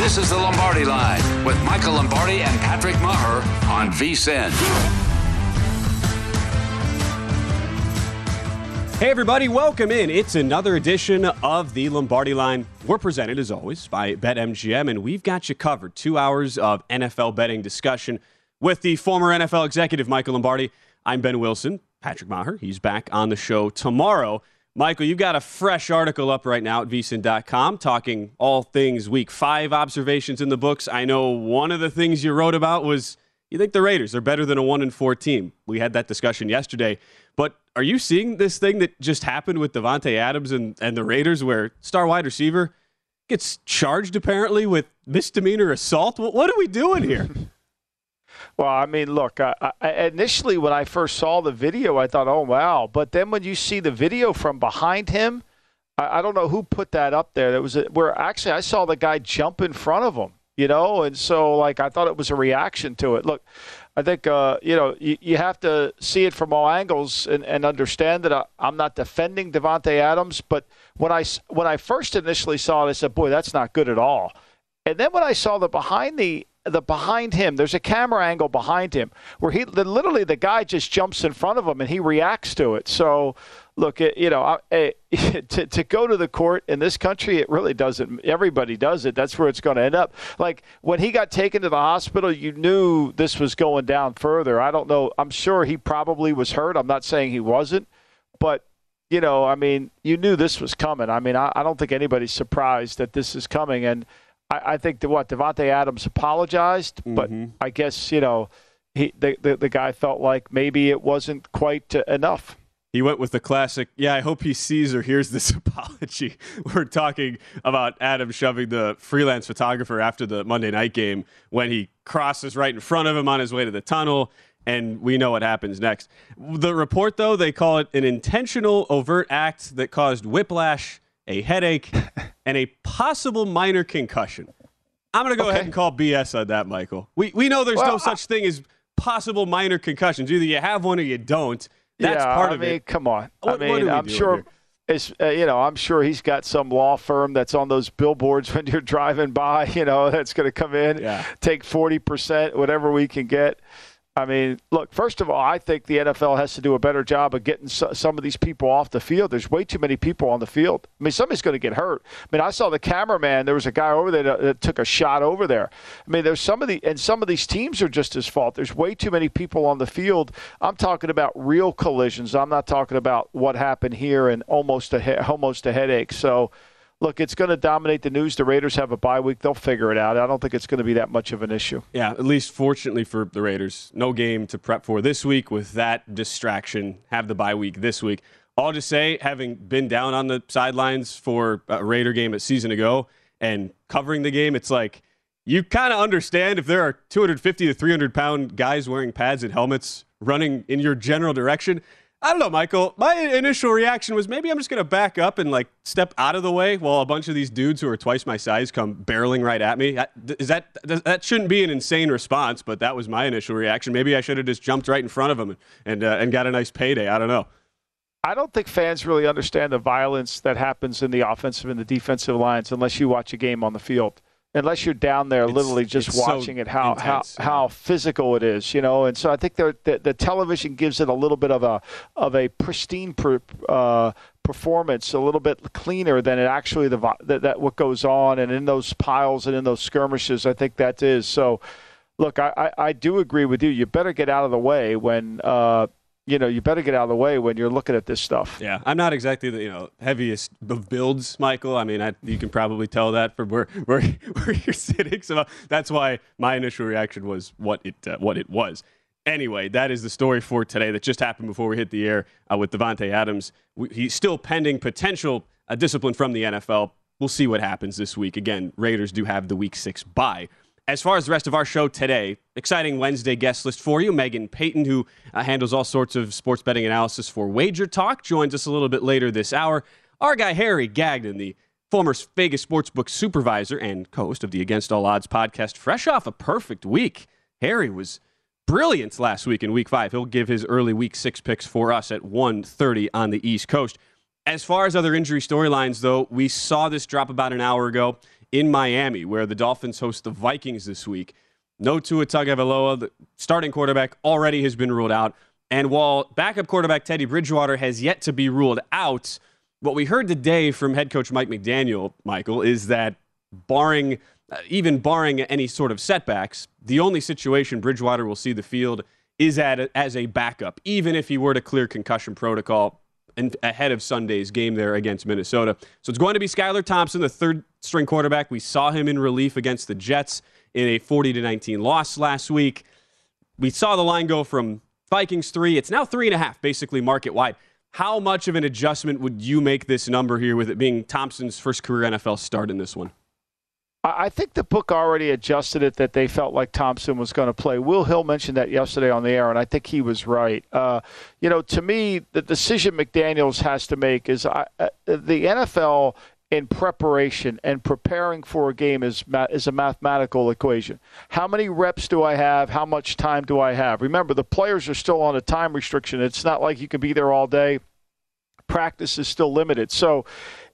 This is the Lombardi Line with Michael Lombardi and Patrick Meagher on VSIN. Hey, everybody, welcome in. It's another edition of the Lombardi Line. We're presented, as always, by BetMGM, and we've got you covered. Two hours of NFL betting discussion with the former NFL executive, Michael Lombardi. I'm Ben Wilson. Patrick Meagher, he's back on the show tomorrow. Michael, you've got a fresh article up right now at vsin.com talking all things week five observations in the books. I know one of the things you wrote about was you think the Raiders are better than a one and four team. We had that discussion yesterday. But are you seeing this thing that just happened with Davante Adams and, and the Raiders where star wide receiver gets charged apparently with misdemeanor assault? What, what are we doing here? Well, I mean, look, I, I, initially when I first saw the video, I thought, oh, wow. But then when you see the video from behind him, I, I don't know who put that up there. That was a, where actually I saw the guy jump in front of him, you know, and so like I thought it was a reaction to it. Look, I think uh, you know you, you have to see it from all angles and, and understand that I, I'm not defending Davante Adams, but when I when I first initially saw it, I said, boy, that's not good at all. And then when I saw the behind the the behind him. There's a camera angle behind him where he literally the guy just jumps in front of him and he reacts to it. So, look, it, you know, I, to to go to the court in this country, it really doesn't. Everybody does it. That's where it's going to end up. Like when he got taken to the hospital, you knew this was going down further. I don't know. I'm sure he probably was hurt. I'm not saying he wasn't, but you know, I mean, you knew this was coming. I mean, I, I don't think anybody's surprised that this is coming and. I, I think that what Davante Adams apologized, but mm-hmm. I guess you know he the, the, the guy felt like maybe it wasn't quite uh, enough. He went with the classic. Yeah, I hope he sees or hears this apology. We're talking about Adam shoving the freelance photographer after the Monday night game when he crosses right in front of him on his way to the tunnel and we know what happens next. The report, though, they call it an intentional overt act that caused whiplash a headache, and a possible minor concussion. I'm going to go okay. ahead and call BS on that, Michael. We, we know there's well, no such thing as possible minor concussions. Either you have one or you don't. That's yeah, part I of mean, it. Come on. What, I mean, I'm sure. It's, uh, you know, I'm sure he's got some law firm that's on those billboards when you're driving by. You know, that's going to come in, yeah. take forty percent, whatever we can get. I mean, look, first of all, I think the NFL has to do a better job of getting some of these people off the field. There's way too many people on the field. I mean, somebody's going to get hurt. I mean, I saw the cameraman. There was a guy over there that, took a shot over there. I mean, there's some of the, and some of these teams are just as fault. There's way too many people on the field. I'm talking about real collisions. I'm not talking about what happened here and almost a, almost a headache. So, look, it's going to dominate the news. The Raiders have a bye week. They'll figure it out. I don't think it's going to be that much of an issue. Yeah, at least fortunately for the Raiders, no game to prep for this week with that distraction. Have the bye week this week. I'll just say, having been down on the sidelines for a Raider game a season ago and covering the game, it's like you kind of understand if there are 250 to 300 pound guys wearing pads and helmets running in your general direction. I don't know, Michael. My initial reaction was maybe I'm just going to back up and like step out of the way while a bunch of these dudes who are twice my size come barreling right at me. Is that that shouldn't be an insane response, but that was my initial reaction. Maybe I should have just jumped right in front of them and uh, and got a nice payday. I don't know. I don't think fans really understand the violence that happens in the offensive and the defensive lines unless you watch a game on the field unless you're down there it's, literally just watching so it how intense, how yeah. how physical it is you know? And so i think the, the television gives it a little bit of a of a pristine per, uh, performance a little bit cleaner than it actually the that, that what goes on and in those piles and in those skirmishes i think that is. So look i i, I do agree with you. You better get out of the way when uh, you know, you better get out of the way when you're looking at this stuff. Yeah, I'm not exactly the you know heaviest of builds, Michael. I mean, I, you can probably tell that from where where, where you're sitting. So that's why my initial reaction was what it uh, what it was. Anyway, that is the story for today that just happened before we hit the air uh, with Davante Adams. We, he's still pending potential uh, discipline from the NFL. We'll see what happens this week. Again, Raiders do have the Week Six bye. As far as the rest of our show today, exciting Wednesday guest list for you. Megan Payton, who uh, handles all sorts of sports betting analysis for Wager Talk, joins us a little bit later this hour. Our guy Harry Gagnon, the former Vegas Sportsbook supervisor and co-host of the Against All Odds podcast, fresh off a perfect week. Harry was brilliant last week in Week Five. He'll give his early Week Six picks for us at 1.30 on the East Coast. As far as other injury storylines, though, we saw this drop about an hour ago in Miami, where the Dolphins host the Vikings this week. No Tua Tagovailoa, the starting quarterback, already has been ruled out. And while backup quarterback Teddy Bridgewater has yet to be ruled out, what we heard today from head coach Mike McDaniel, Michael, is that barring uh, even barring any sort of setbacks, the only situation Bridgewater will see the field is at as a backup, even if he were to clear concussion protocol and ahead of Sunday's game there against Minnesota. So it's going to be Skylar Thompson, the third string quarterback. We saw him in relief against the Jets in a 40 to 19 loss last week. We saw the line go from Vikings three. It's now three and a half, basically market wide. How much of an adjustment would you make this number here with it being Thompson's first career NFL start in this one? I think the book already adjusted it that they felt like Thompson was going to play. Will Hill mentioned that yesterday on the air, and I think he was right. Uh, you know, to me, the decision McDaniels has to make is uh, the NFL in preparation and preparing for a game is is a mathematical equation. How many reps do I have? How much time do I have? Remember, the players are still on a time restriction. It's not like you can be there all day. Practice is still limited. So,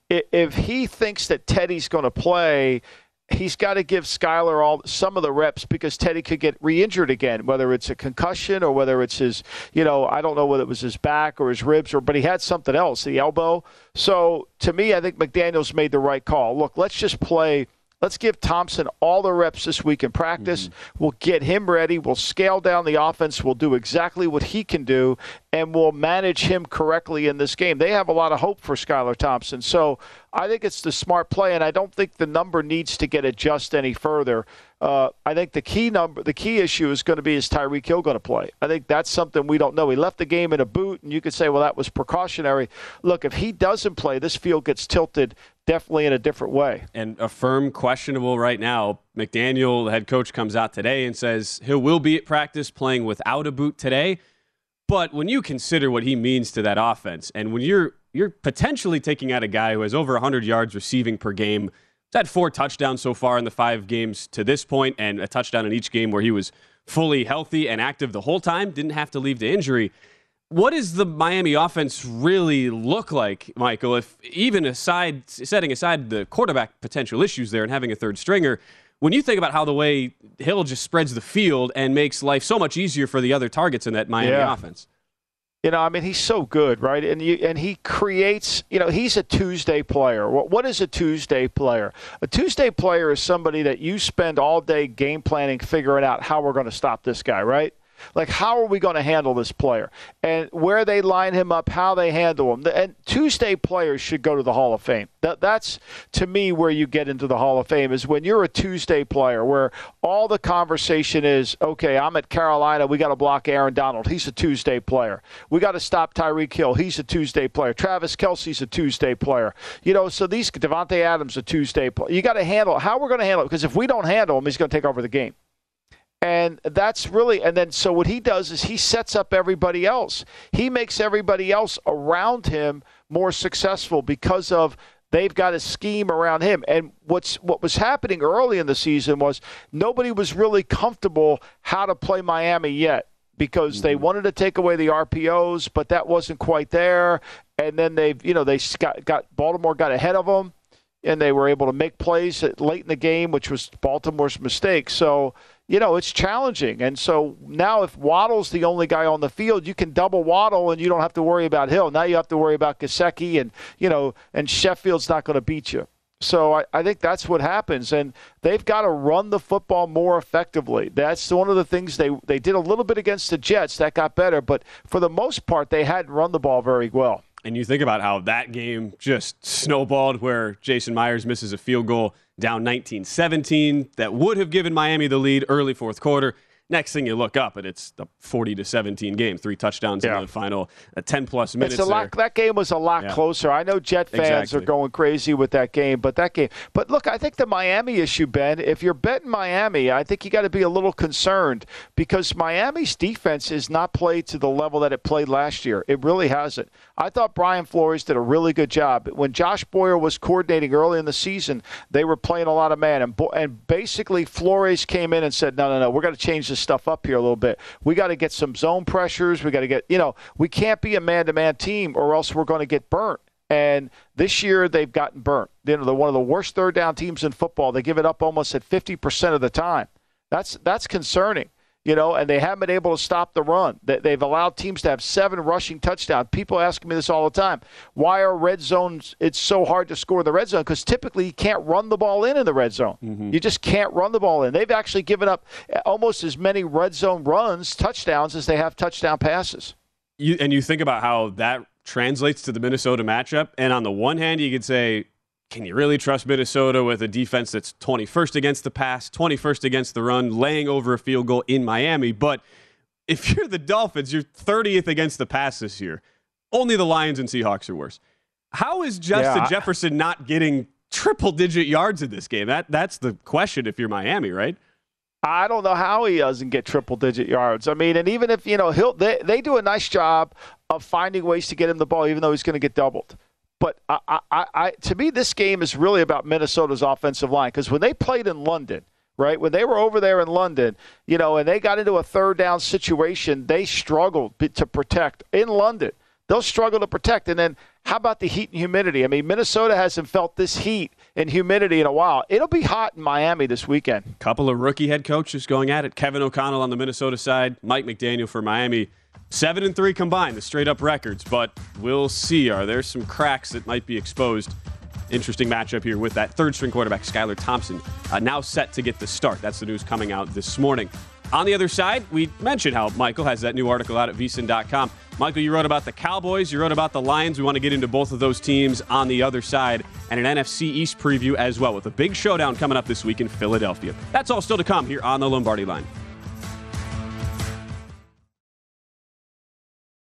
if he thinks that Teddy's going to play he's got to give Skylar all some of the reps because Teddy could get re-injured again, whether it's a concussion or whether it's his, you know, I don't know whether it was his back or his ribs or, but he had something else, the elbow. So to me, I think McDaniel's made the right call. Look, let's just play Let's give Thompson all the reps this week in practice. Mm-hmm. We'll get him ready. We'll scale down the offense. We'll do exactly what he can do, and we'll manage him correctly in this game. They have a lot of hope for Skylar Thompson. So I think it's the smart play, and I don't think the number needs to get adjusted any further. Uh, I think the key number, the key issue is going to be is Tyreek Hill going to play? I think that's something we don't know. He left the game in a boot, and you could say, well, that was precautionary. Look, if he doesn't play, this field gets tilted definitely in a different way. And a firm questionable right now. McDaniel, the head coach, comes out today and says he will be at practice playing without a boot today. But when you consider what he means to that offense, and when you're you're potentially taking out a guy who has over 100 yards receiving per game, had four touchdowns so far in the five games to this point, and a touchdown in each game where he was fully healthy and active the whole time, didn't have to leave to injury what does the Miami offense really look like, Michael? If even aside setting aside the quarterback potential issues there and having a third stringer, when you think about how the way Hill just spreads the field and makes life so much easier for the other targets in that Miami Yeah. offense. You know, I mean, he's so good, right? And you, and he creates. You know, he's a Tuesday player. What what is a Tuesday player? A Tuesday player is somebody that you spend all day game planning, figuring out how we're going to stop this guy, right? Like, how are we going to handle this player? And where they line him up, how they handle him. And Tuesday players should go to the Hall of Fame. That, that's, to me, where you get into the Hall of Fame is when you're a Tuesday player, where all the conversation is, okay, I'm at Carolina. We got to block Aaron Donald. He's a Tuesday player. We got to stop Tyreek Hill. He's a Tuesday player. Travis Kelce's a Tuesday player. You know, so these, Davante Adams, a Tuesday player. You got to handle how we're going to handle it because if we don't handle him, he's going to take over the game. And that's really, and then so what he does is he sets up everybody else. He makes everybody else around him more successful because of they've got a scheme around him. And what's what was happening early in the season was nobody was really comfortable how to play Miami yet because they mm-hmm. wanted to take away the RPOs, but that wasn't quite there. And then they've, you know, they got, got Baltimore got ahead of them and they were able to make plays late in the game, which was Baltimore's mistake. So, you know, it's challenging. And so now if Waddle's the only guy on the field, you can double Waddle and you don't have to worry about Hill. Now you have to worry about Gesicki and, you know, and Sherfield's not going to beat you. So I, I think that's what happens, and they've got to run the football more effectively. That's one of the things they they did a little bit against the Jets. That got better, but for the most part, they hadn't run the ball very well. And you think about how that game just snowballed where Jason Myers misses a field goal down 19 17 that would have given Miami the lead early fourth quarter. Next thing you look up, and it's the 40 to 17 game, three touchdowns in the final uh, 10 plus minutes. It's a lot. there. That game was a lot Yeah. closer. I know Jet fans Exactly. are going crazy with that game, but that game. But look, I think the Miami issue, Ben. If you're betting Miami, I think you got to be a little concerned because Miami's defense is not played to the level that it played last year. It really hasn't. I thought Brian Flores did a really good job when Josh Boyer was coordinating early in the season. They were playing a lot of man, and Bo- and basically Flores came in and said, "No, no, no, we're going to change this stuff up here a little bit. We got to get some zone pressures. We got to get, you know, we can't be a man-to-man team, or else we're going to get burnt." And this year they've gotten burnt. They're one of the worst third down teams in football. They give it up almost at 50% of the time. That's that's concerning. You know, and they haven't been able to stop the run. They- They've allowed teams to have seven rushing touchdowns. People ask me this all the time. Why are red zones? It's so hard to score the red zone because typically you can't run the ball in in the red zone. Mm-hmm. You just can't run the ball in. They've actually given up almost as many red zone runs, touchdowns, as they have touchdown passes. you, and you think about how that translates to the Minnesota matchup. And on the one hand, you could say, can you really trust Minnesota with a defense that's 21st against the pass, 21st against the run, laying over a field goal in Miami? But if you're the Dolphins, you're 30th against the pass this year. Only the Lions and Seahawks are worse. How is Justin Yeah, Jefferson not getting triple digit yards in this game? That that's the question if you're Miami, right? I don't know how he doesn't get triple digit yards. I mean, and even if, you know, he'll they, they do a nice job of finding ways to get him the ball, even though he's going to get doubled. But I, I, I, to me, this game is really about Minnesota's offensive line because when they played in London, right, when they were over there in London, you know, and they got into a third down situation, they struggled to protect in London. They'll struggle to protect. And then how about the heat and humidity? I mean, Minnesota hasn't felt this heat and humidity in a while. It'll be hot in Miami this weekend. Couple of rookie head coaches going at it. Kevin O'Connell on the Minnesota side, Mike McDaniel for Miami. Seven and three combined, the straight up records, but we'll see. Are there some cracks that might be exposed? Interesting matchup here with that third string quarterback, Skylar Thompson, uh, now set to get the start. That's the news coming out this morning. On the other side, we mentioned how Michael has that new article out at vsin.com. Michael, you wrote about the Cowboys, you wrote about the Lions. We want to get into both of those teams on the other side and an NFC East preview as well with a big showdown coming up this week in Philadelphia. That's all still to come here on the Lombardi line.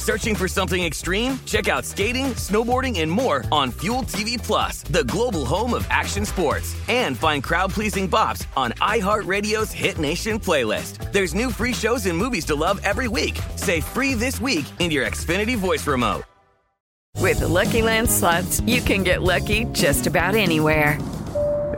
Searching for something extreme? Check out skating, snowboarding, and more on Fuel TV Plus, the global home of action sports. And find crowd-pleasing bops on iHeartRadio's Hit Nation playlist. There's new free shows and movies to love every week. Say free this week in your Xfinity voice remote. With the Lucky Land slots, you can get lucky just about anywhere.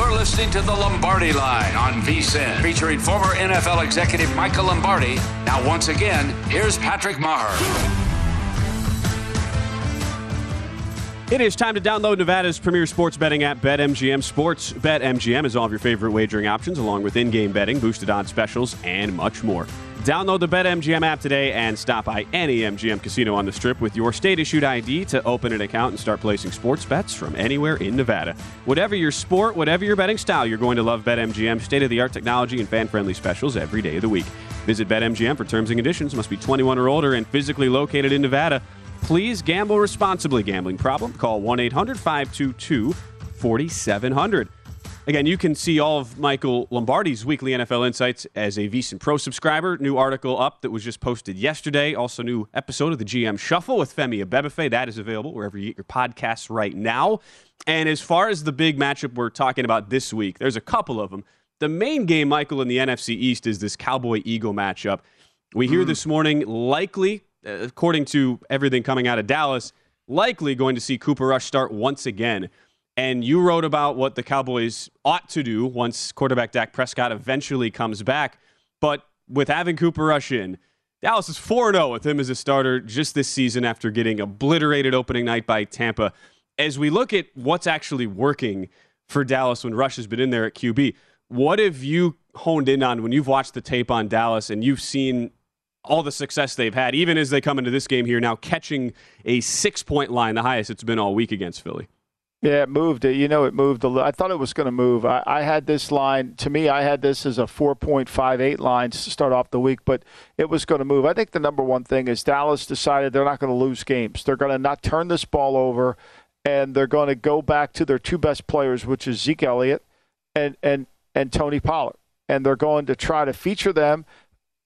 You're listening to the Lombardi Line on VSIN, featuring former NFL executive Michael Lombardi. Now, once again, here's Patrick Meagher. It is time to download Nevada's premier sports betting app, BetMGM Sports. BetMGM is all of your favorite wagering options, along with in game betting, boosted odds specials, and much more. Download the BetMGM app today and stop by any MGM casino on the strip with your state issued ID to open an account and start placing sports bets from anywhere in Nevada. Whatever your sport, whatever your betting style, you're going to love BetMGM state of the art technology and fan friendly specials every day of the week. Visit BetMGM for terms and conditions. Must be 21 or older and physically located in Nevada. Please gamble responsibly. Gambling problem? Call 1 800 522 4700. Again, you can see all of Michael Lombardi's weekly NFL insights as a VSIN Pro subscriber. New article up that was just posted yesterday. Also, new episode of the GM Shuffle with Femi Abebefe. That is available wherever you get your podcasts right now. And as far as the big matchup we're talking about this week, there's a couple of them. The main game, Michael, in the NFC East is this Cowboy Eagle matchup. We hear mm. this morning, likely, according to everything coming out of Dallas, likely going to see Cooper Rush start once again. And you wrote about what the Cowboys ought to do once quarterback Dak Prescott eventually comes back. But with having Cooper Rush in, Dallas is 4 0 with him as a starter just this season after getting obliterated opening night by Tampa. As we look at what's actually working for Dallas when Rush has been in there at QB, what have you honed in on when you've watched the tape on Dallas and you've seen all the success they've had, even as they come into this game here now, catching a six point line, the highest it's been all week against Philly? Yeah, it moved. You know, it moved. a little. I thought it was going to move. I, I, had this line. To me, I had this as a 4.58 line to start off the week, but it was going to move. I think the number one thing is Dallas decided they're not going to lose games. They're going to not turn this ball over, and they're going to go back to their two best players, which is Zeke Elliott and and and Tony Pollard, and they're going to try to feature them.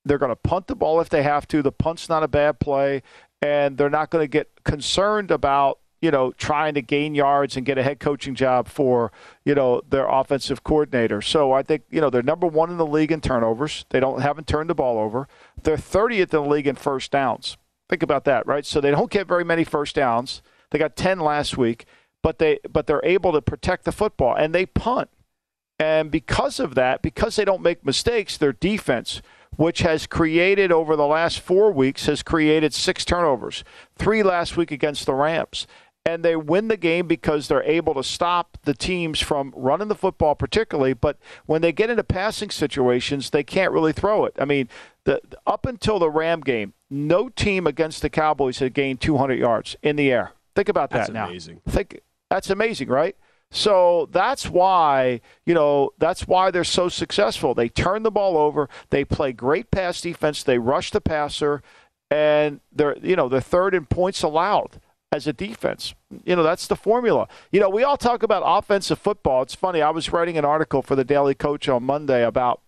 They're going to punt the ball if they have to. The punt's not a bad play, and they're not going to get concerned about you know, trying to gain yards and get a head coaching job for, you know, their offensive coordinator. So I think, you know, they're number one in the league in turnovers. They don't haven't turned the ball over. They're 30th in the league in first downs. Think about that, right? So they don't get very many first downs. They got 10 last week, but they but they're able to protect the football and they punt. And because of that, because they don't make mistakes, their defense which has created over the last four weeks has created six turnovers three last week against the rams and they win the game because they're able to stop the teams from running the football particularly but when they get into passing situations they can't really throw it. I mean the, up until the ram game no team against the cowboys had gained 200 yards in the air. Think about that that's now. amazing. think that's amazing right? So that's why, you know, that's why they're so successful. They turn the ball over, they play great pass defense, they rush the passer, and they're, you know, they're third in points allowed as a defense. You know, that's the formula. You know, we all talk about offensive football. It's funny. I was writing an article for the Daily Coach on Monday about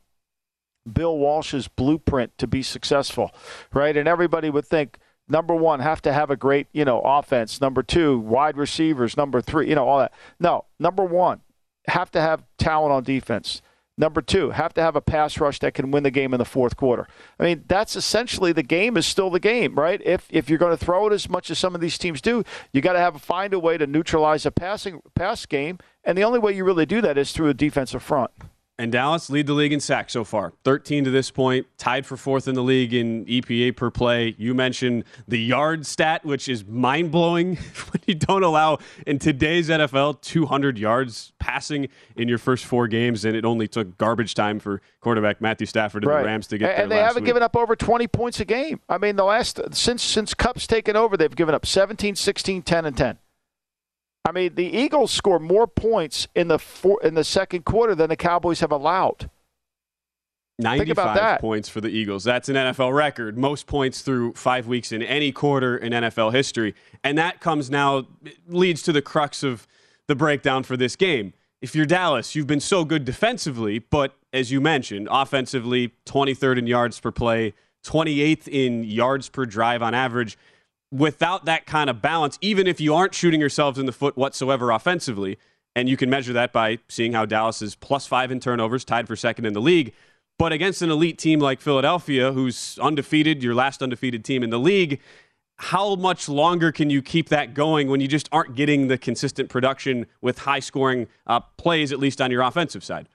Bill Walsh's blueprint to be successful, right? And everybody would think number one, have to have a great, you know, offense. Number two, wide receivers. Number three, you know, all that. No, number one, have to have talent on defense. Number two, have to have a pass rush that can win the game in the fourth quarter. I mean, that's essentially the game is still the game, right? If if you're going to throw it as much as some of these teams do, you got to have find a way to neutralize a passing pass game, and the only way you really do that is through a defensive front. And Dallas lead the league in sacks so far, 13 to this point, tied for fourth in the league in EPA per play. You mentioned the yard stat, which is mind blowing when you don't allow in today's NFL 200 yards passing in your first four games, and it only took garbage time for quarterback Matthew Stafford and right. the Rams to get and, they haven't week. given up over 20 points a game. I mean, the last since since Kupp's taken over, they've given up 17, 16, 10, and 10. I mean, the Eagles score more points in the four, in the second quarter than the Cowboys have allowed. 95 points for the Eagles. That's an NFL record. Most points through five weeks in any quarter in NFL history. And that comes now, leads to the crux of the breakdown for this game. If you're Dallas, you've been so good defensively, but as you mentioned, offensively, 23rd in yards per play, 28th in yards per drive on average. Without that kind of balance, even if you aren't shooting yourselves in the foot whatsoever offensively, and you can measure that by seeing how Dallas is plus five in turnovers, tied for second in the league but against an elite team like Philadelphia, who's undefeated, your last undefeated team in the league, how much longer can you keep that going when you just aren't getting the consistent production with high scoring uh, plays, at least on your offensive side?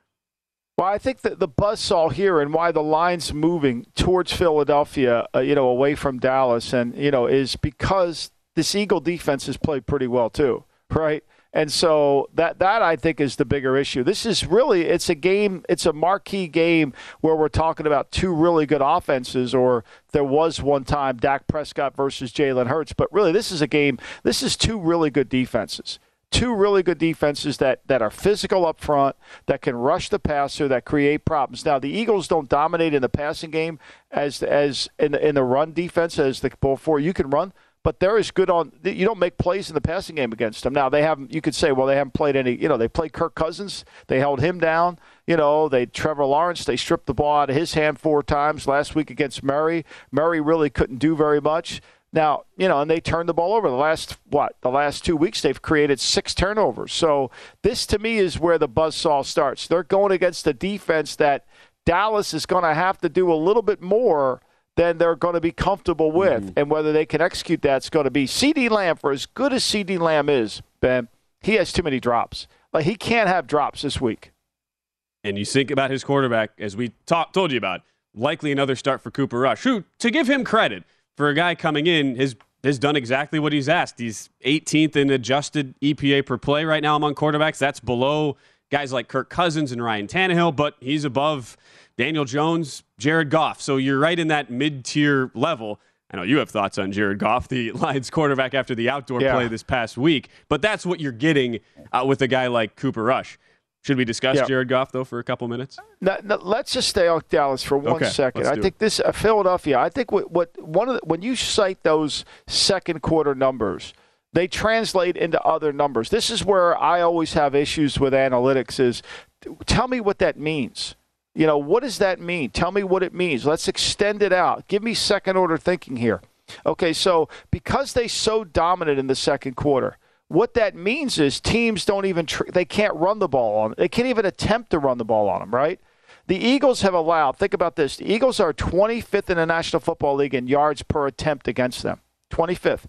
Well, I think that the buzzsaw here and why the line's moving towards Philadelphia, uh, you know, away from Dallas, and you know, is because this Eagle defense has played pretty well too, right? And so that that I think is the bigger issue. This is really it's a game, it's a marquee game where we're talking about two really good offenses, or there was one time Dak Prescott versus Jalen Hurts, but really this is a game. This is two really good defenses. Two really good defenses that, that are physical up front, that can rush the passer, that create problems. Now the Eagles don't dominate in the passing game as as in the, in the run defense as the before you can run but they're as good on. You don't make plays in the passing game against them. Now they haven't. You could say, well, they haven't played any. You know, they played Kirk Cousins. They held him down. You know, they Trevor Lawrence. They stripped the ball out of his hand four times last week against Murray. Murray really couldn't do very much. Now, you know, and they turned the ball over. The last what? The last two weeks they've created six turnovers. So this to me is where the buzzsaw starts. They're going against a defense that Dallas is going to have to do a little bit more than they're going to be comfortable with. Mm-hmm. And whether they can execute that's going to be CeeDee Lamb, for as good as CeeDee Lamb is, Ben, he has too many drops. Like he can't have drops this week. And you think about his quarterback, as we talk, told you about, likely another start for Cooper Rush, who, to give him credit, for a guy coming in, has has done exactly what he's asked. He's 18th in adjusted EPA per play right now among quarterbacks. That's below guys like Kirk Cousins and Ryan Tannehill, but he's above Daniel Jones, Jared Goff. So you're right in that mid tier level. I know you have thoughts on Jared Goff, the Lions quarterback after the outdoor yeah. play this past week, but that's what you're getting uh, with a guy like Cooper Rush. Should we discuss yeah. Jared Goff though for a couple minutes? No, no, let's just stay on Dallas for one okay, second. I think it. this uh, Philadelphia. I think what, what one of the, when you cite those second quarter numbers, they translate into other numbers. This is where I always have issues with analytics. Is tell me what that means. You know, what does that mean? Tell me what it means. Let's extend it out. Give me second order thinking here. Okay, so because they so dominant in the second quarter, what that means is teams don't even tr- they can't run the ball on. They can't even attempt to run the ball on them, right? The Eagles have allowed, think about this. The Eagles are 25th in the National Football League in yards per attempt against them. 25th.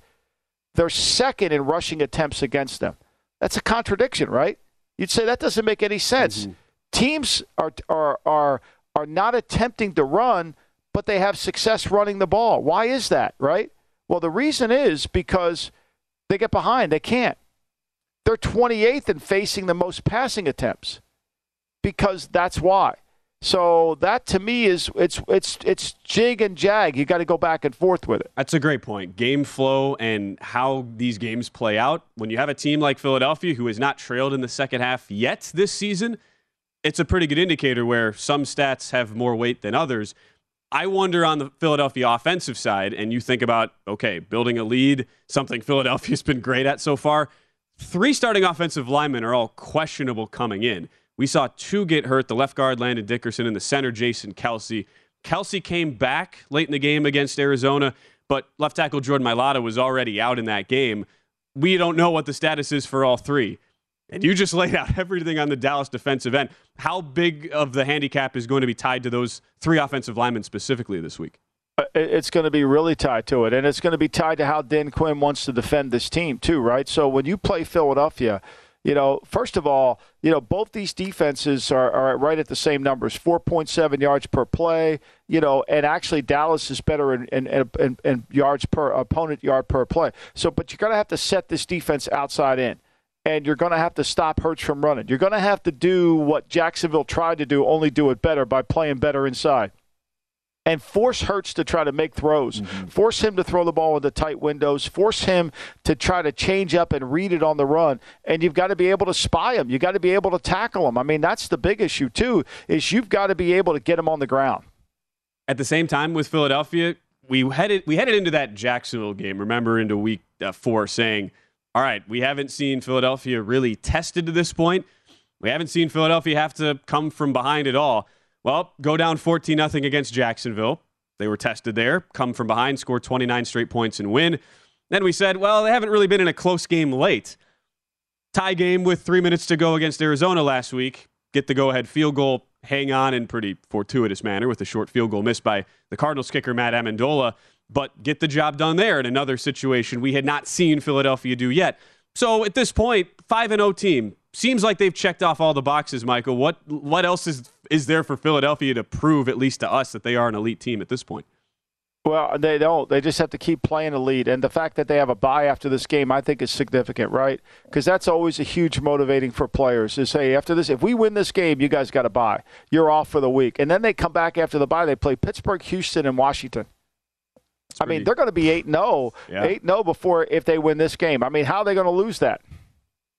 They're second in rushing attempts against them. That's a contradiction, right? You'd say that doesn't make any sense. Mm-hmm teams are are are are not attempting to run, but they have success running the ball. Why is that, right? Well, the reason is because they get behind. They can't. They're 28th in facing the most passing attempts because that's why. So that to me is it's it's it's jig and jag. You got to go back and forth with it. That's a great point. Game flow and how these games play out. When you have a team like Philadelphia who has not trailed in the second half yet this season, it's a pretty good indicator where some stats have more weight than others. I wonder on the Philadelphia offensive side, and you think about, okay, building a lead, something Philadelphia's been great at so far. Three starting offensive linemen are all questionable coming in. We saw two get hurt the left guard, Landon Dickerson, and the center, Jason Kelce. Kelce came back late in the game against Arizona, but left tackle Jordan Mailata was already out in that game. We don't know what the status is for all three. And you just laid out everything on the Dallas defensive end. How big of the handicap is going to be tied to those three offensive linemen specifically this week? Uh, it's going to be really tied to it, and it's going to be tied to how Dan Quinn wants to defend this team too, right? So when you play Philadelphia, you know, first of all, you know, both these defenses are, are right at the same numbers 4.7 yards per play, you know, and actually Dallas is better in, in, in, in yards per opponent yard per play. So, but you're going to have to set this defense outside in. And you're going to have to stop Hurts from running. You're going to have to do what Jacksonville tried to do, only do it better by playing better inside and force Hurts to try to make throws, mm-hmm. force him to throw the ball into tight windows, force him to try to change up and read it on the run. And you've got to be able to spy him. You've got to be able to tackle him. I mean, that's the big issue too. Is you've got to be able to get him on the ground. At the same time, with Philadelphia, we headed we headed into that Jacksonville game. Remember, into Week uh, Four, saying, "All right, we haven't seen Philadelphia really tested to this point. We haven't seen Philadelphia have to come from behind at all." Well, go down 14 0 against Jacksonville. They were tested there, come from behind, score 29 straight points and win. Then we said, well, they haven't really been in a close game late. Tie game with three minutes to go against Arizona last week. Get the go ahead field goal, hang on in pretty fortuitous manner with a short field goal missed by the Cardinals kicker, Matt Ammendola. But get the job done there in another situation we had not seen Philadelphia do yet. So at this point, 5 0 team, seems like they've checked off all the boxes, Michael. What what else is is there for Philadelphia to prove, at least to us, that they are an elite team at this point? Well, they don't. They just have to keep playing elite. And the fact that they have a bye after this game, I think, is significant, right? Because that's always a huge motivating for players is, hey, after this, if we win this game, you guys got a bye. You're off for the week. And then they come back after the bye. They play Pittsburgh, Houston, and Washington. I mean, they're going to be 8 0, 8 0 before if they win this game. I mean, how are they going to lose that?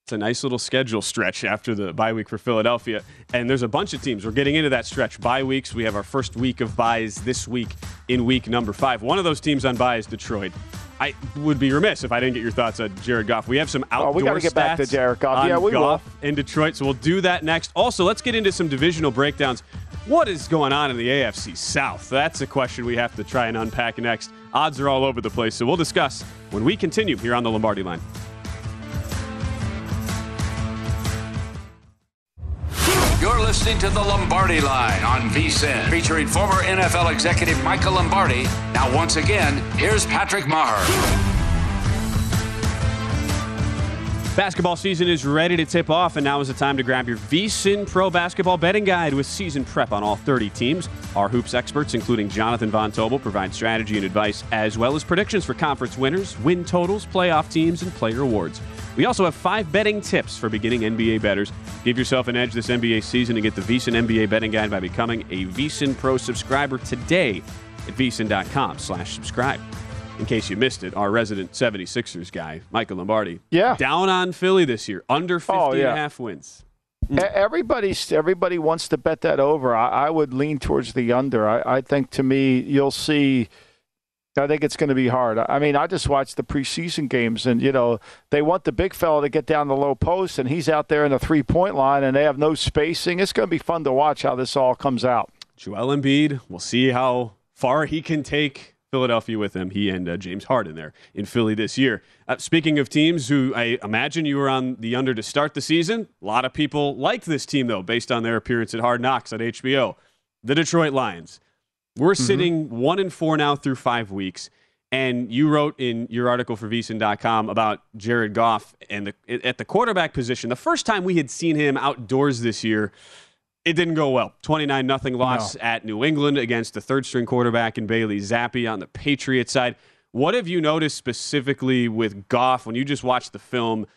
It's a nice little schedule stretch after the bye week for Philadelphia. And there's a bunch of teams. We're getting into that stretch. Bye weeks. We have our first week of byes this week in week number five. One of those teams on bye is Detroit. I would be remiss if I didn't get your thoughts on Jared Goff. We have some outdoor oh, we got to get back to Jared Goff. Yeah, we Goff will. in Detroit, so we'll do that next. Also, let's get into some divisional breakdowns. What is going on in the AFC South? That's a question we have to try and unpack next. Odds are all over the place, so we'll discuss when we continue here on the Lombardi line. You're listening to the Lombardi Line on VSIN, featuring former NFL executive Michael Lombardi. Now, once again, here's Patrick Meagher. Basketball season is ready to tip off, and now is the time to grab your VSIN Pro Basketball Betting Guide with season prep on all 30 teams. Our hoops experts, including Jonathan Von Tobel, provide strategy and advice, as well as predictions for conference winners, win totals, playoff teams, and player awards. We also have five betting tips for beginning NBA betters. Give yourself an edge this NBA season and get the VSIN NBA betting guide by becoming a VSIN Pro subscriber today at VSIN.com slash subscribe. In case you missed it, our resident 76ers guy, Michael Lombardi. Yeah. Down on Philly this year, under 50 oh, yeah. and a half wins. Everybody's everybody wants to bet that over. I, I would lean towards the under. I, I think to me you'll see – I think it's going to be hard. I mean, I just watched the preseason games, and you know they want the big fella to get down the low post, and he's out there in the three point line, and they have no spacing. It's going to be fun to watch how this all comes out. Joel Embiid, we'll see how far he can take Philadelphia with him. He and uh, James Harden there in Philly this year. Uh, speaking of teams who I imagine you were on the under to start the season, a lot of people like this team though, based on their appearance at Hard Knocks on HBO. The Detroit Lions. We're mm-hmm. sitting one and four now through five weeks. And you wrote in your article for VSIN.com about Jared Goff and the, at the quarterback position. The first time we had seen him outdoors this year, it didn't go well. 29 nothing loss no. at New England against the third string quarterback in Bailey Zappe on the Patriots side. What have you noticed specifically with Goff when you just watched the film,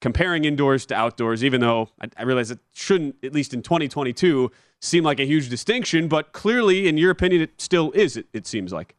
comparing indoors to outdoors, even though I, I realize it shouldn't, at least in 2022, seem like a huge distinction, but clearly, in your opinion, it still is, it, it seems like.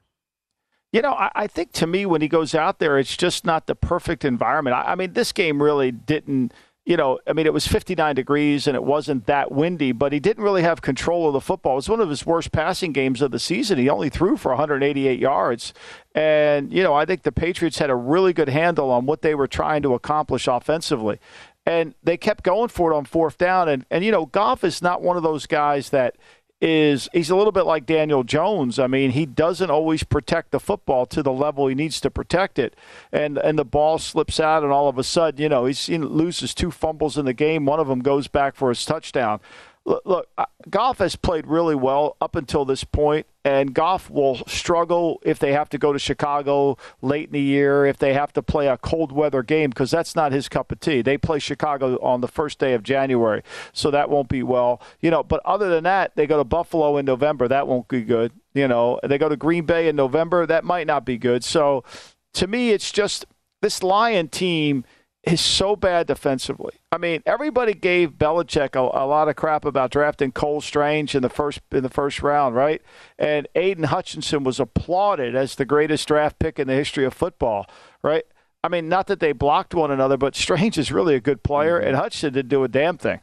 You know, I, I, think to me, when he goes out there, it's just not the perfect environment. I, I mean, this game really didn't you know, I mean, it was 59 degrees and it wasn't that windy, but he didn't really have control of the football. It was one of his worst passing games of the season. He only threw for 188 yards. And, you know, I think the Patriots had a really good handle on what they were trying to accomplish offensively and they kept going for it on fourth down. And, and you know, Goff is not one of those guys that is he's a little bit like Daniel Jones. I mean, he doesn't always protect the football to the level he needs to protect it, and and the ball slips out, and all of a sudden, you know, he's, he loses two fumbles in the game. One of them goes back for his touchdown look, Goff has played really well up until this point, and Goff will struggle if they have to go to Chicago late in the year, if they have to play a cold weather game, because that's not his cup of tea. They play Chicago on the first day of January, so that won't be well. You know, but other than that, they go to Buffalo in November. That won't be good. You know, they go to Green Bay in November. That might not be good. So to me, it's just this Lion team – is so bad defensively. I mean, everybody gave Belichick a, a, lot of crap about drafting Cole Strange in the first in the first round, right? And Aidan Hutchinson was applauded as the greatest draft pick in the history of football, right? I mean, not that they blocked one another, but Strange is really a good player, mm-hmm. and Hutchinson didn't do a damn thing.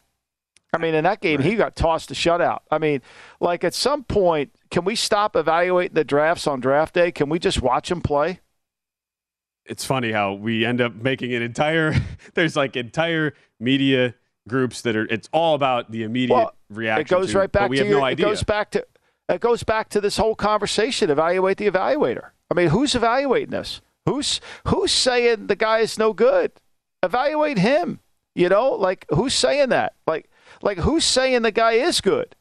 I mean, in that game, right. he got tossed a shutout. I mean, like at some point, can we stop evaluating the drafts on draft day? Can we just watch them play? It's funny how we end up making an entire there's like entire media groups that are it's all about the immediate well, reaction. It goes to, right back to your, no it goes back to it goes back to this whole conversation. Evaluate the evaluator. I mean, who's evaluating this? Who's who's saying the guy is no good? Evaluate him. You know, like who's saying that? Like like who's saying the guy is good?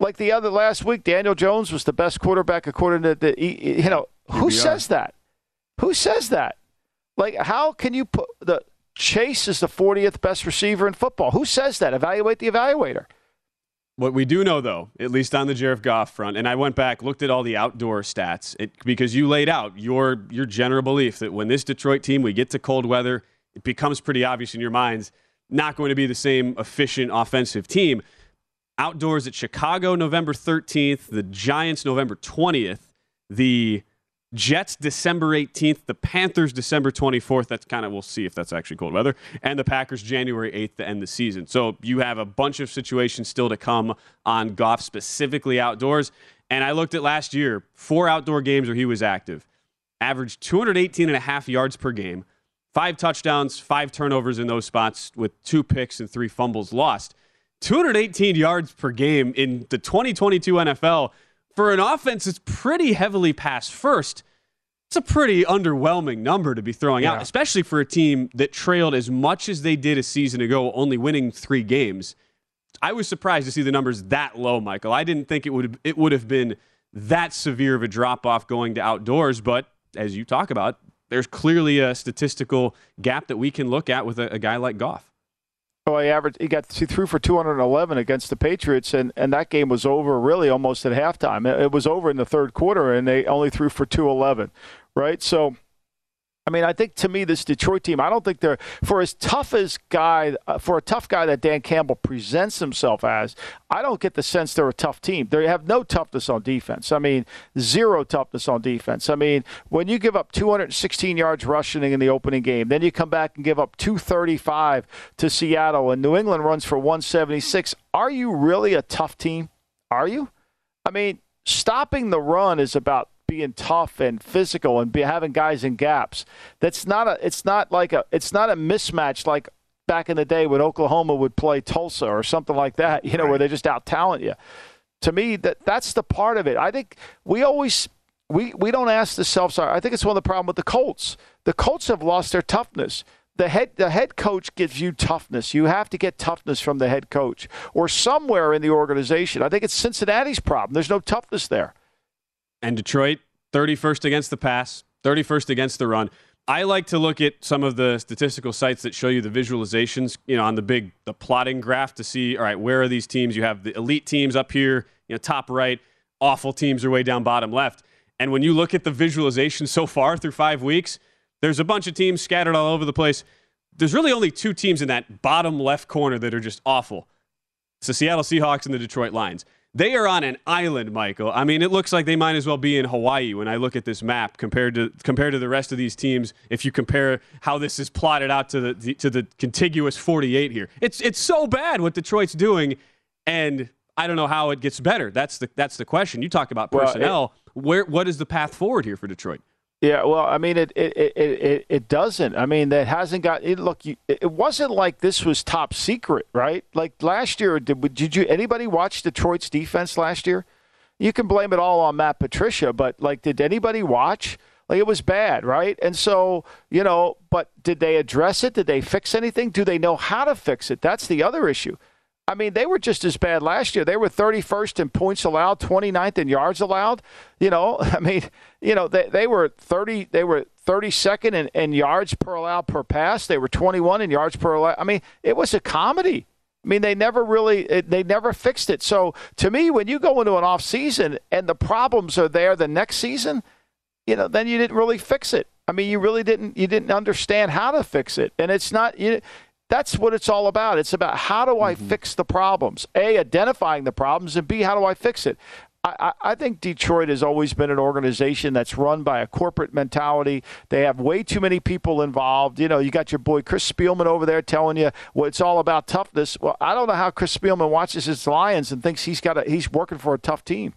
Like the other last week, Daniel Jones was the best quarterback according to the you know who says that? Who says that? Like, how can you put the Chase is the 40th best receiver in football? Who says that? Evaluate the evaluator. What we do know, though, at least on the Jared Goff front, and I went back, looked at all the outdoor stats, it, because you laid out your your general belief that when this Detroit team we get to cold weather, it becomes pretty obvious in your minds not going to be the same efficient offensive team. Outdoors at Chicago, November 13th, the Giants, November 20th, the Jets December 18th, the Panthers December 24th. That's kind of, we'll see if that's actually cold weather. And the Packers January 8th to end the season. So you have a bunch of situations still to come on Goff, specifically outdoors. And I looked at last year, four outdoor games where he was active, averaged 218 and a half yards per game, five touchdowns, five turnovers in those spots with two picks and three fumbles lost. 218 yards per game in the 2022 NFL for an offense that's pretty heavily pass first, it's a pretty underwhelming number to be throwing yeah. out, especially for a team that trailed as much as they did a season ago, only winning three games. I was surprised to see the numbers that low, Michael. I didn't think it would it would have been that severe of a drop off going to outdoors, but as you talk about, there's clearly a statistical gap that we can look at with a, a guy like Goff. Oh, he averaged. He got he threw for 211 against the Patriots, and, and that game was over really almost at halftime. It, it was over in the third quarter, and they only threw for 211. Right, so I mean, I think to me, this Detroit team, I don't think they're for as tough as guy uh, for a tough guy that Dan Campbell presents himself as. I don't get the sense they're a tough team. They have no toughness on defense. I mean, zero toughness on defense. I mean, when you give up 216 yards rushing in the opening game, then you come back and give up 235 to Seattle, and New England runs for 176. Are you really a tough team? Are you? I mean, stopping the run is about being tough and physical and be having guys in gaps. That's not a. It's not like a. It's not a mismatch like back in the day when Oklahoma would play Tulsa or something like that. You know, right. where they just out talent you. To me, that that's the part of it. I think we always we we don't ask the self sorry. I think it's one of the problem with the Colts. The Colts have lost their toughness. The head the head coach gives you toughness. You have to get toughness from the head coach or somewhere in the organization. I think it's Cincinnati's problem. There's no toughness there. And Detroit, 31st against the pass, 31st against the run. I like to look at some of the statistical sites that show you the visualizations, you know, on the big the plotting graph to see, all right, where are these teams? You have the elite teams up here, you know, top right, awful teams are way down bottom left. And when you look at the visualization so far through 5 weeks, there's a bunch of teams scattered all over the place. There's really only two teams in that bottom left corner that are just awful. It's the Seattle Seahawks and the Detroit Lions. They are on an island, Michael. I mean, it looks like they might as well be in Hawaii when I look at this map compared to compared to the rest of these teams. If you compare how this is plotted out to the to the contiguous 48 here, it's it's so bad what Detroit's doing, and I don't know how it gets better. That's the that's the question. You talk about personnel. Well, it, Where what is the path forward here for Detroit? Yeah, well, I mean, it it, it, it, it doesn't. I mean, that hasn't got it. Look, you, it wasn't like this was top secret, right? Like last year, did did you anybody watch Detroit's defense last year? You can blame it all on Matt Patricia, but like, did anybody watch? Like it was bad, right? And so, you know, but did they address it? Did they fix anything? Do they know how to fix it? That's the other issue. I mean, they were just as bad last year. They were 31st in points allowed, 29th in yards allowed. You know, I mean, you know, they, they were 30 they were 32nd in, in yards per allowed per pass. They were 21 in yards per allowed. I mean, it was a comedy. I mean, they never really they never fixed it. So, to me, when you go into an off season and the problems are there the next season, you know, then you didn't really fix it. I mean, you really didn't you didn't understand how to fix it. And it's not you that's what it's all about. It's about how do I mm-hmm. fix the problems? A, identifying the problems, and B, how do I fix it? I, I, think Detroit has always been an organization that's run by a corporate mentality. They have way too many people involved. You know, you got your boy Chris Spielman over there telling you well, it's all about toughness. Well, I don't know how Chris Spielman watches his Lions and thinks he's got a, he's working for a tough team.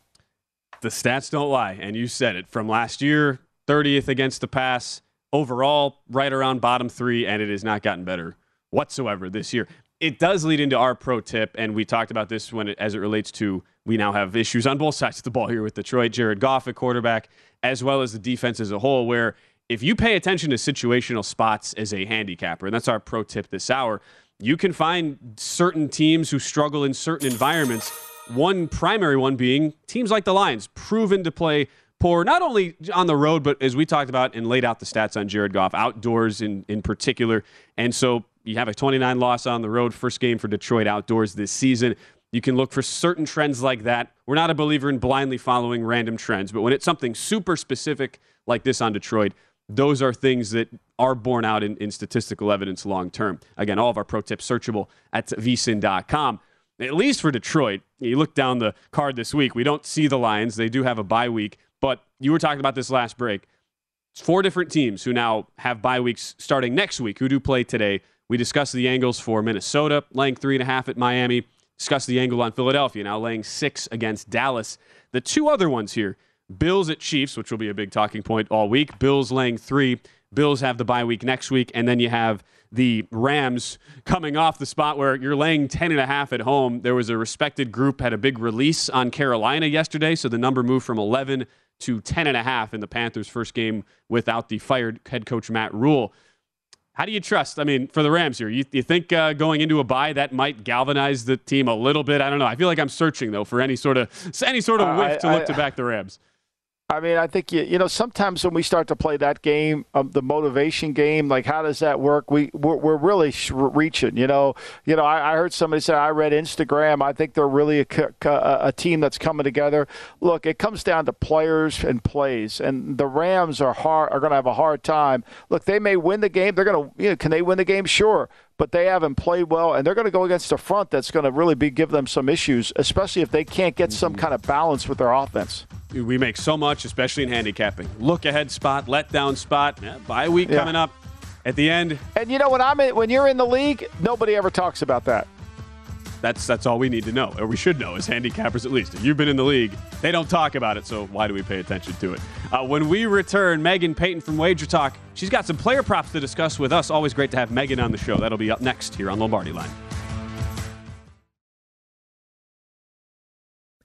The stats don't lie, and you said it. From last year, 30th against the pass, overall, right around bottom three, and it has not gotten better whatsoever this year. It does lead into our pro tip, and we talked about this when it, as it relates to we now have issues on both sides of the ball here with Detroit, Jared Goff at quarterback, as well as the defense as a whole, where if you pay attention to situational spots as a handicapper, and that's our pro tip this hour, you can find certain teams who struggle in certain environments. One primary one being teams like the Lions, proven to play poor, not only on the road, but as we talked about and laid out the stats on Jared Goff, outdoors in, in particular. And so you have a 29 loss on the road, first game for Detroit outdoors this season. You can look for certain trends like that. We're not a believer in blindly following random trends, but when it's something super specific like this on Detroit, those are things that are borne out in, in statistical evidence long term. Again, all of our pro tips searchable at vsin.com. At least for Detroit, you look down the card this week, we don't see the Lions. They do have a bye week, but you were talking about this last break. It's four different teams who now have bye weeks starting next week who do play today. We discussed the angles for Minnesota, laying three and a half at Miami. Discussed the angle on Philadelphia, now laying six against Dallas. The two other ones here Bills at Chiefs, which will be a big talking point all week. Bills laying three. Bills have the bye week next week. And then you have the Rams coming off the spot where you're laying 10 and a half at home. There was a respected group had a big release on Carolina yesterday, so the number moved from 11 to 10 and a half in the Panthers' first game without the fired head coach Matt Rhule. How do you trust? I mean, for the Rams here, you, you think uh, going into a bye that might galvanize the team a little bit? I don't know. I feel like I'm searching though for any sort of any sort of whiff uh, to look I, to back the Rams. I mean, I think you, you know sometimes when we start to play that game, um, the motivation game, like how does that work? We we're, we're really reaching. You know, you know. I, I, heard somebody say I read Instagram. I think they're really a, a, a, team that's coming together. Look, it comes down to players and plays, and the Rams are hard are going to have a hard time. Look, they may win the game. They're going to you know can they win the game? Sure, but they haven't played well, and they're going to go against a front that's going to really be give them some issues, especially if they can't get some mm-hmm. kind of balance with their offense. We make so much, especially in handicapping. Look ahead spot, let down spot, yeah, bye week yeah. coming up at the end. And you know when I'm in, when you're in the league, nobody ever talks about that. That's that's all we need to know, or we should know as handicappers at least. If you've been in the league, they don't talk about it, so why do we pay attention to it? Uh, when we return, Megan Payton from Wager Talk, she's got some player props to discuss with us. Always great to have Megan on the show. That'll be up next here on Lombardi Line.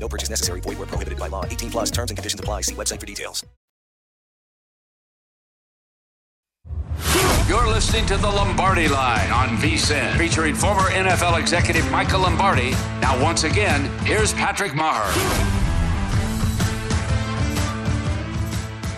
No purchase necessary. Void where prohibited by law. 18 plus terms and conditions apply. See website for details. You're listening to the Lombardi Line on VSIN, featuring former NFL executive Michael Lombardi. Now, once again, here's Patrick Meagher.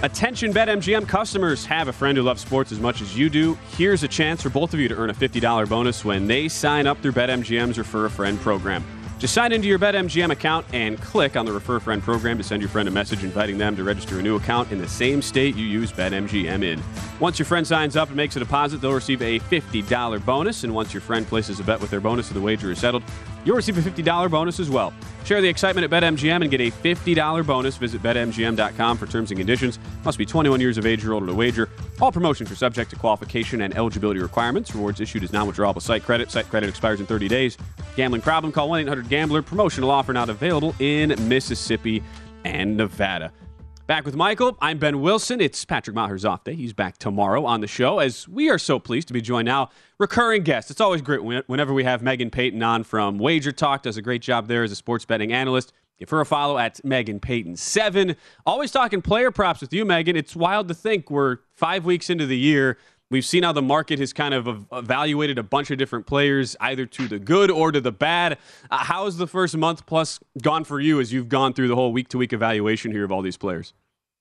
Attention BetMGM customers have a friend who loves sports as much as you do. Here's a chance for both of you to earn a $50 bonus when they sign up through BetMGM's Refer a Friend program. Just sign into your BetMGM account and click on the Refer Friend program to send your friend a message inviting them to register a new account in the same state you use BetMGM in. Once your friend signs up and makes a deposit, they'll receive a $50 bonus. And once your friend places a bet with their bonus and the wager is settled, you'll receive a $50 bonus as well. Share the excitement at BetMGM and get a $50 bonus. Visit BetMGM.com for terms and conditions. Must be 21 years of age or older to wager. All promotions are subject to qualification and eligibility requirements. Rewards issued as non-withdrawable site credit. Site credit expires in 30 days. Gambling problem? Call 1-800-GAMBLER. Promotional offer not available in Mississippi and Nevada. Back with Michael. I'm Ben Wilson. It's Patrick Meagher's off day. He's back tomorrow on the show as we are so pleased to be joined now. Recurring guest. It's always great whenever we have Megan Payton on from Wager Talk. Does a great job there as a sports betting analyst. Give her a follow at Megan Payton7. Always talking player props with you, Megan. It's wild to think we're five weeks into the year. We've seen how the market has kind of evaluated a bunch of different players, either to the good or to the bad. Uh, how has the first month plus gone for you as you've gone through the whole week to week evaluation here of all these players?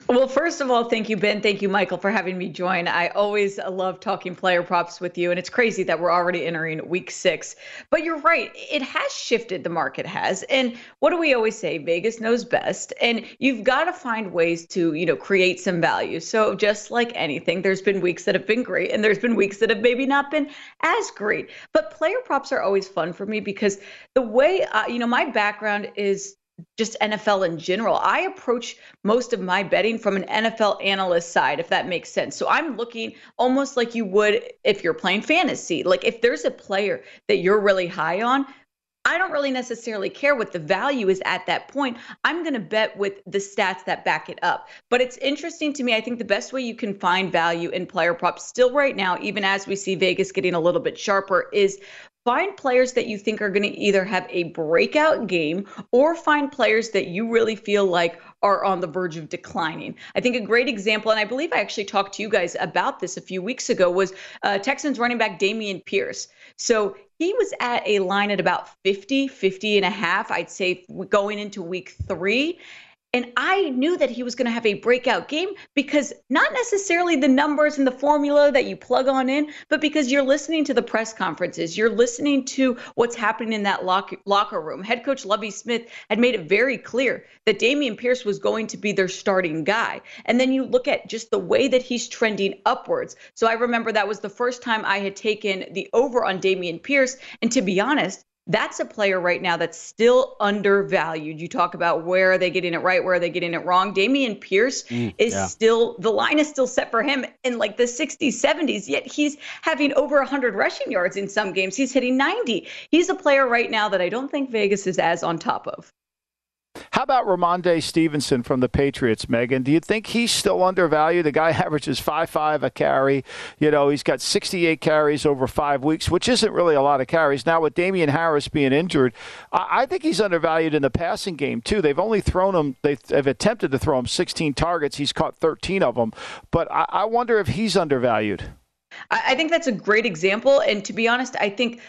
Well, first of all, thank you, Ben. Thank you, Michael, for having me join. I always love talking player props with you, and it's crazy that we're already entering week six. But you're right, it has shifted, the market has. And what do we always say? Vegas knows best. And you've got to find ways to, you know, create some value. So just like anything, there's been weeks that have been great, and there's been weeks that have maybe not been as great. But player props are always fun for me because the way, uh, you know, my background is just NFL in general. I approach most of my betting from an NFL analyst side, if that makes sense. So I'm looking almost like you would if you're playing fantasy. Like if there's a player that you're really high on, I don't really necessarily care what the value is at that point. I'm going to bet with the stats that back it up. But it's interesting to me. I think the best way you can find value in player props still right now, even as we see Vegas getting a little bit sharper, is find players that you think are going to either have a breakout game or find players that you really feel like are on the verge of declining. I think a great example, and I believe I actually talked to you guys about this a few weeks ago, was uh, Texans running back Dameon Pierce. So he was at a line at about 50, 50 and a half, I'd say going into week three. And I knew that he was going to have a breakout game because not necessarily the numbers and the formula that you plug on in, but because you're listening to the press conferences, you're listening to what's happening in that lock, locker room. Head coach Lovie Smith had made it very clear that Dameon Pierce was going to be their starting guy. And then you look at just the way that he's trending upwards. So I remember that was the first time I had taken the over on Dameon Pierce. And to be honest, that's a player right now that's still undervalued. You talk about where are they getting it right, where are they getting it wrong. Dameon Pierce mm, is yeah. still the line is still set for him in like the 60s, 70s, yet he's having over 100 rushing yards in some games. He's hitting 90. He's a player right now that I don't think Vegas is as on top of. How about Rhamondre Stevenson from the Patriots, Megan? Do you think he's still undervalued? The guy averages five five a carry. You know, he's got 68 carries over five weeks, which isn't really a lot of carries. Now, with Damien Harris being injured, I, think he's undervalued in the passing game, too. They've only thrown him, they've, they've attempted to throw him 16 targets. He's caught 13 of them. But I, I wonder if he's undervalued. I think that's a great example. And to be honest, I think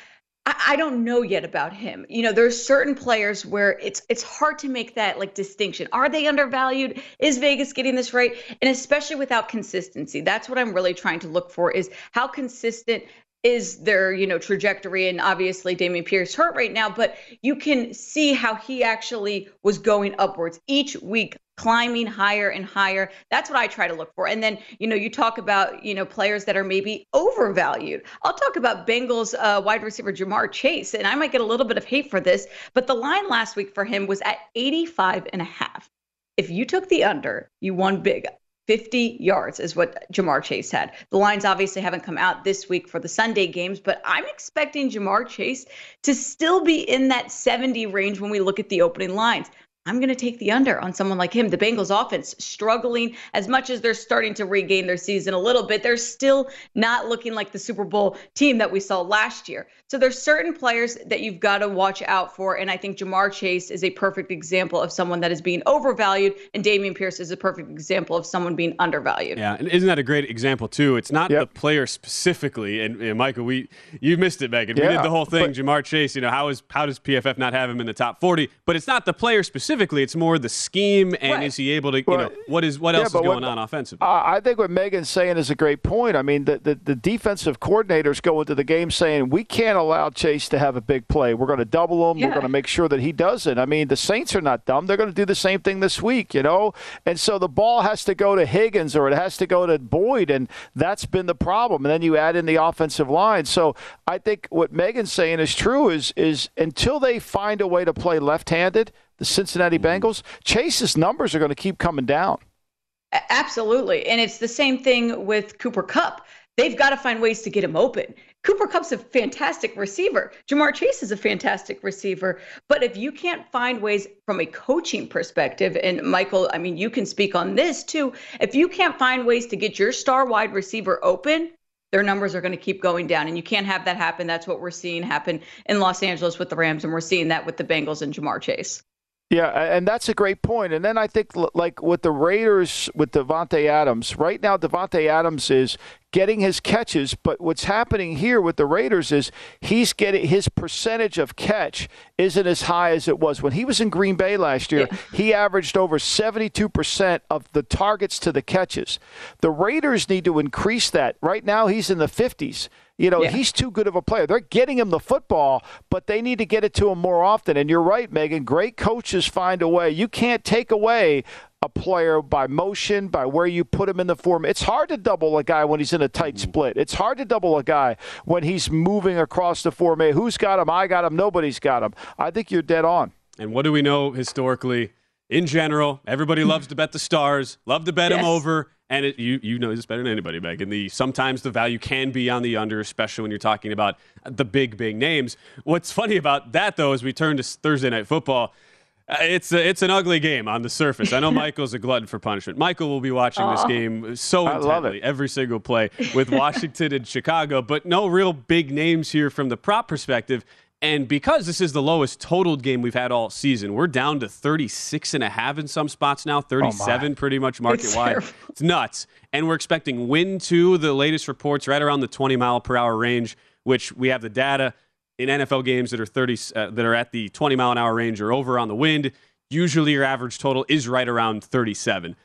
I, don't know yet about him. You know, there's certain players where it's it's hard to make that like distinction. Are they undervalued? Is Vegas getting this right? And especially without consistency. That's what I'm really trying to look for is how consistent is their you know trajectory and obviously Dameon Pierce hurt right now but you can see how he actually was going upwards each week climbing higher and higher. That's what I try to look for. And then, you know, you talk about, you know, players that are maybe overvalued. I'll talk about Bengals uh, wide receiver Ja'Marr Chase, and I might get a little bit of hate for this, but the line last week for him was at 85 and a half. If you took the under, you won big. 50 yards is what Ja'Marr Chase had. The lines obviously haven't come out this week for the Sunday games, but I'm expecting Ja'Marr Chase to still be in that 70 range when we look at the opening lines. I'm going to take the under on someone like him. The Bengals offense struggling as much as they're starting to regain their season a little bit. They're still not looking like the Super Bowl team that we saw last year. So there's certain players that you've got to watch out for. And I think Ja'Marr Chase is a perfect example of someone that is being overvalued. And Dameon Pierce is a perfect example of someone being undervalued. Yeah. And isn't that a great example, too? It's not yep. the player specifically. And, and, Michael, we you missed it, Megan. Yeah, we did the whole thing. But, Ja'Marr Chase, you know, how is how does PFF not have him in the top 40? But it's not the player specifically specifically, it's more the scheme and right. is he able to, you well, know, what is what else is going what, on offensively? I think what Megan's saying is a great point. I mean, the, the, the defensive coordinators go into the game saying we can't allow Chase to have a big play. We're going to double him. Yeah. We're going to make sure that he doesn't. I mean, the Saints are not dumb. They're going to do the same thing this week, you know. And so the ball has to go to Higgins or it has to go to Boyd, and that's been the problem. And then you add in the offensive line. So I think what Megan's saying is true. Is is until they find a way to play left-handed the Cincinnati mm-hmm. Bengals, Chase's numbers are going to keep coming down. Absolutely. And it's the same thing with Cooper Kupp. They've got to find ways to get him open. Cooper Kupp's a fantastic receiver. Ja'Marr Chase is a fantastic receiver. But if you can't find ways from a coaching perspective, and Michael, I mean, you can speak on this too. If you can't find ways to get your star wide receiver open, their numbers are going to keep going down. And you can't have that happen. That's what we're seeing happen in Los Angeles with the Rams, and we're seeing that with the Bengals and Ja'Marr Chase. Yeah, and that's a great point. And then I think, like with the Raiders, with Davante Adams, right now Davante Adams is getting his catches, but what's happening here with the Raiders is he's getting his percentage of catch isn't as high as it was when he was in Green Bay last year. Yeah. He averaged over 72% of the targets to the catches. The Raiders need to increase that. Right now he's in the 50s. You know, yeah. he's too good of a player. They're getting him the football, but they need to get it to him more often. And you're right, Megan. Great coaches find a way. You can't take away a player by motion, by where you put him in the form. It's hard to double a guy when he's in a tight mm-hmm. split. It's hard to double a guy when he's moving across the form. Who's got him? I got him. Nobody's got him. I think you're dead on. And what do we know historically? In general, everybody loves to bet the stars, love to bet yes. them over. And it, you you know this better than anybody, Megan. The sometimes the value can be on the under, especially when you're talking about the big big names. What's funny about that though, is we turn to Thursday night football. Uh, it's a, it's an ugly game on the surface. I know Michael's a glutton for punishment. Michael will be watching this game so intently, every single play with Washington and Chicago, but no real big names here from the prop perspective. And because this is the lowest totaled game we've had all season, we're down to 36 and a half in some spots now, 37 oh pretty much market wide. It's, it's nuts. And we're expecting wind to the latest reports right around the 20 mile per hour range, which we have the data in NFL games that are 30 uh, that are at the 20 mile an hour range or over on the wind. Usually your average total is right around 37.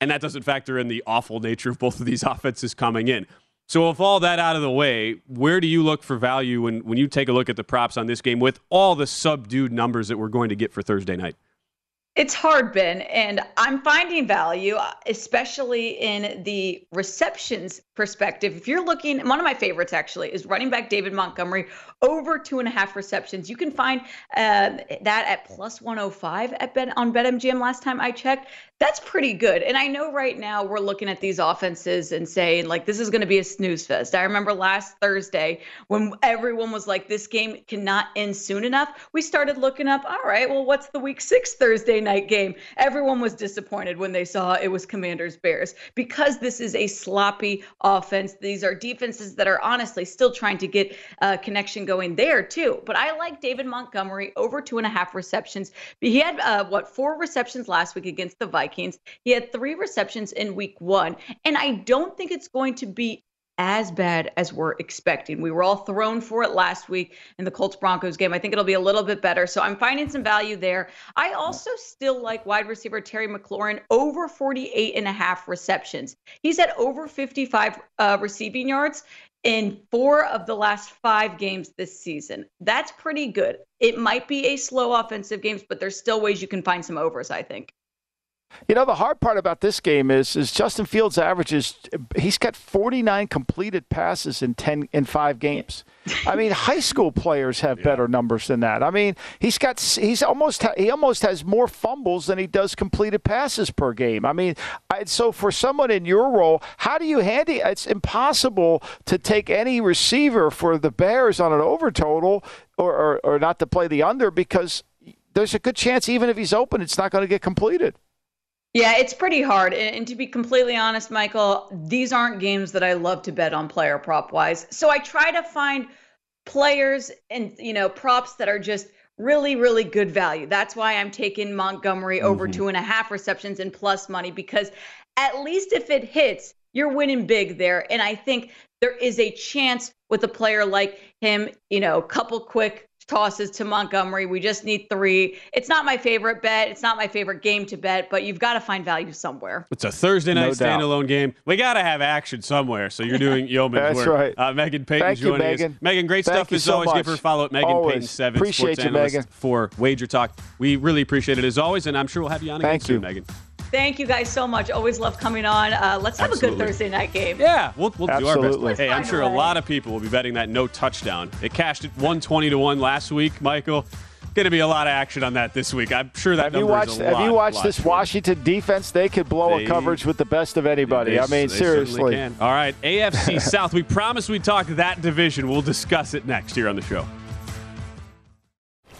And that doesn't factor in the awful nature of both of these offenses coming in. So, with all that out of the way, where do you look for value when, when you take a look at the props on this game with all the subdued numbers that we're going to get for Thursday night? It's hard, Ben, and I'm finding value, especially in the receptions perspective. If you're looking, one of my favorites actually is running back David Montgomery over two and a half receptions. You can find uh, that at plus 105 at Bet on BetMGM last time I checked. That's pretty good. And I know right now we're looking at these offenses and saying like this is going to be a snooze fest. I remember last Thursday when everyone was like this game cannot end soon enough. We started looking up. All right, well, what's the Week Six Thursday night game? Everyone was disappointed when they saw it was Commanders Bears because this is a sloppy offense. These are defenses that are honestly still trying to get a connection going there too. But I like David Montgomery over two and a half receptions. He had uh, what four receptions last week against the Vikings. He had three receptions in week one. And I don't think it's going to be as bad as we're expecting. We were all thrown for it last week in the Colts Broncos game. I think it'll be a little bit better. So I'm finding some value there. I also still like wide receiver Terry McLaurin over 48 and a half receptions. He's at over 55 uh, receiving yards in four of the last five games this season. That's pretty good. It might be a slow offensive games, but there's still ways you can find some overs, I think. You know, the hard part about this game is is Justin Fields averages he's got 49 completed passes in 10 in 5 games. I mean, high school players have yeah. better numbers than that. I mean, he's got he's almost he almost has more fumbles than he does completed passes per game. I mean, I, so for someone in your role, how do you handle it's impossible to take any receiver for the Bears on an over total or, or, or not to play the under because there's a good chance even if he's open it's not going to get completed. Yeah, it's pretty hard. And, and, to be completely honest, Michael, these aren't games that I love to bet on player prop wise. So I try to find players and, you know, props that are just really, really good value. That's why I'm taking Montgomery mm-hmm. over two and a half receptions and plus money because at least if it hits, you're winning big there. And I think there is a chance with a player like him, you know, couple quick tosses to Montgomery. We just need three. It's not my favorite bet. It's not my favorite game to bet, but you've got to find value somewhere. It's a Thursday night no standalone game. We got to have action somewhere. So you're doing yeoman's work. That's work. right. Uh, Megan Payton Thank joining you, Megan. us. Megan, great Thank stuff as so always. Much. Give her a follow at Megan always. Payton seven appreciate sports you, analyst Megan. for Wager Talk. We really appreciate it as always, and I'm sure we'll have you on Thank again you. soon, Megan. Thank you guys so much. Always love coming on. Uh, let's have Absolutely. a good Thursday night game. Yeah, we'll, we'll do our Absolutely. best. Hey, I'm sure a lot of people will be betting that no touchdown. It cashed at 120 to 1 last week, Michael. Going to be a lot of action on that this week. I'm sure that have you watched Have you watched this bigger. Washington defense? They could blow They- a coverage with the best of anybody. They- I mean, they seriously. can. All right, AFC South. We promised we'd talk that division. We'll discuss it next here on the show.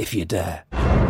if you dare.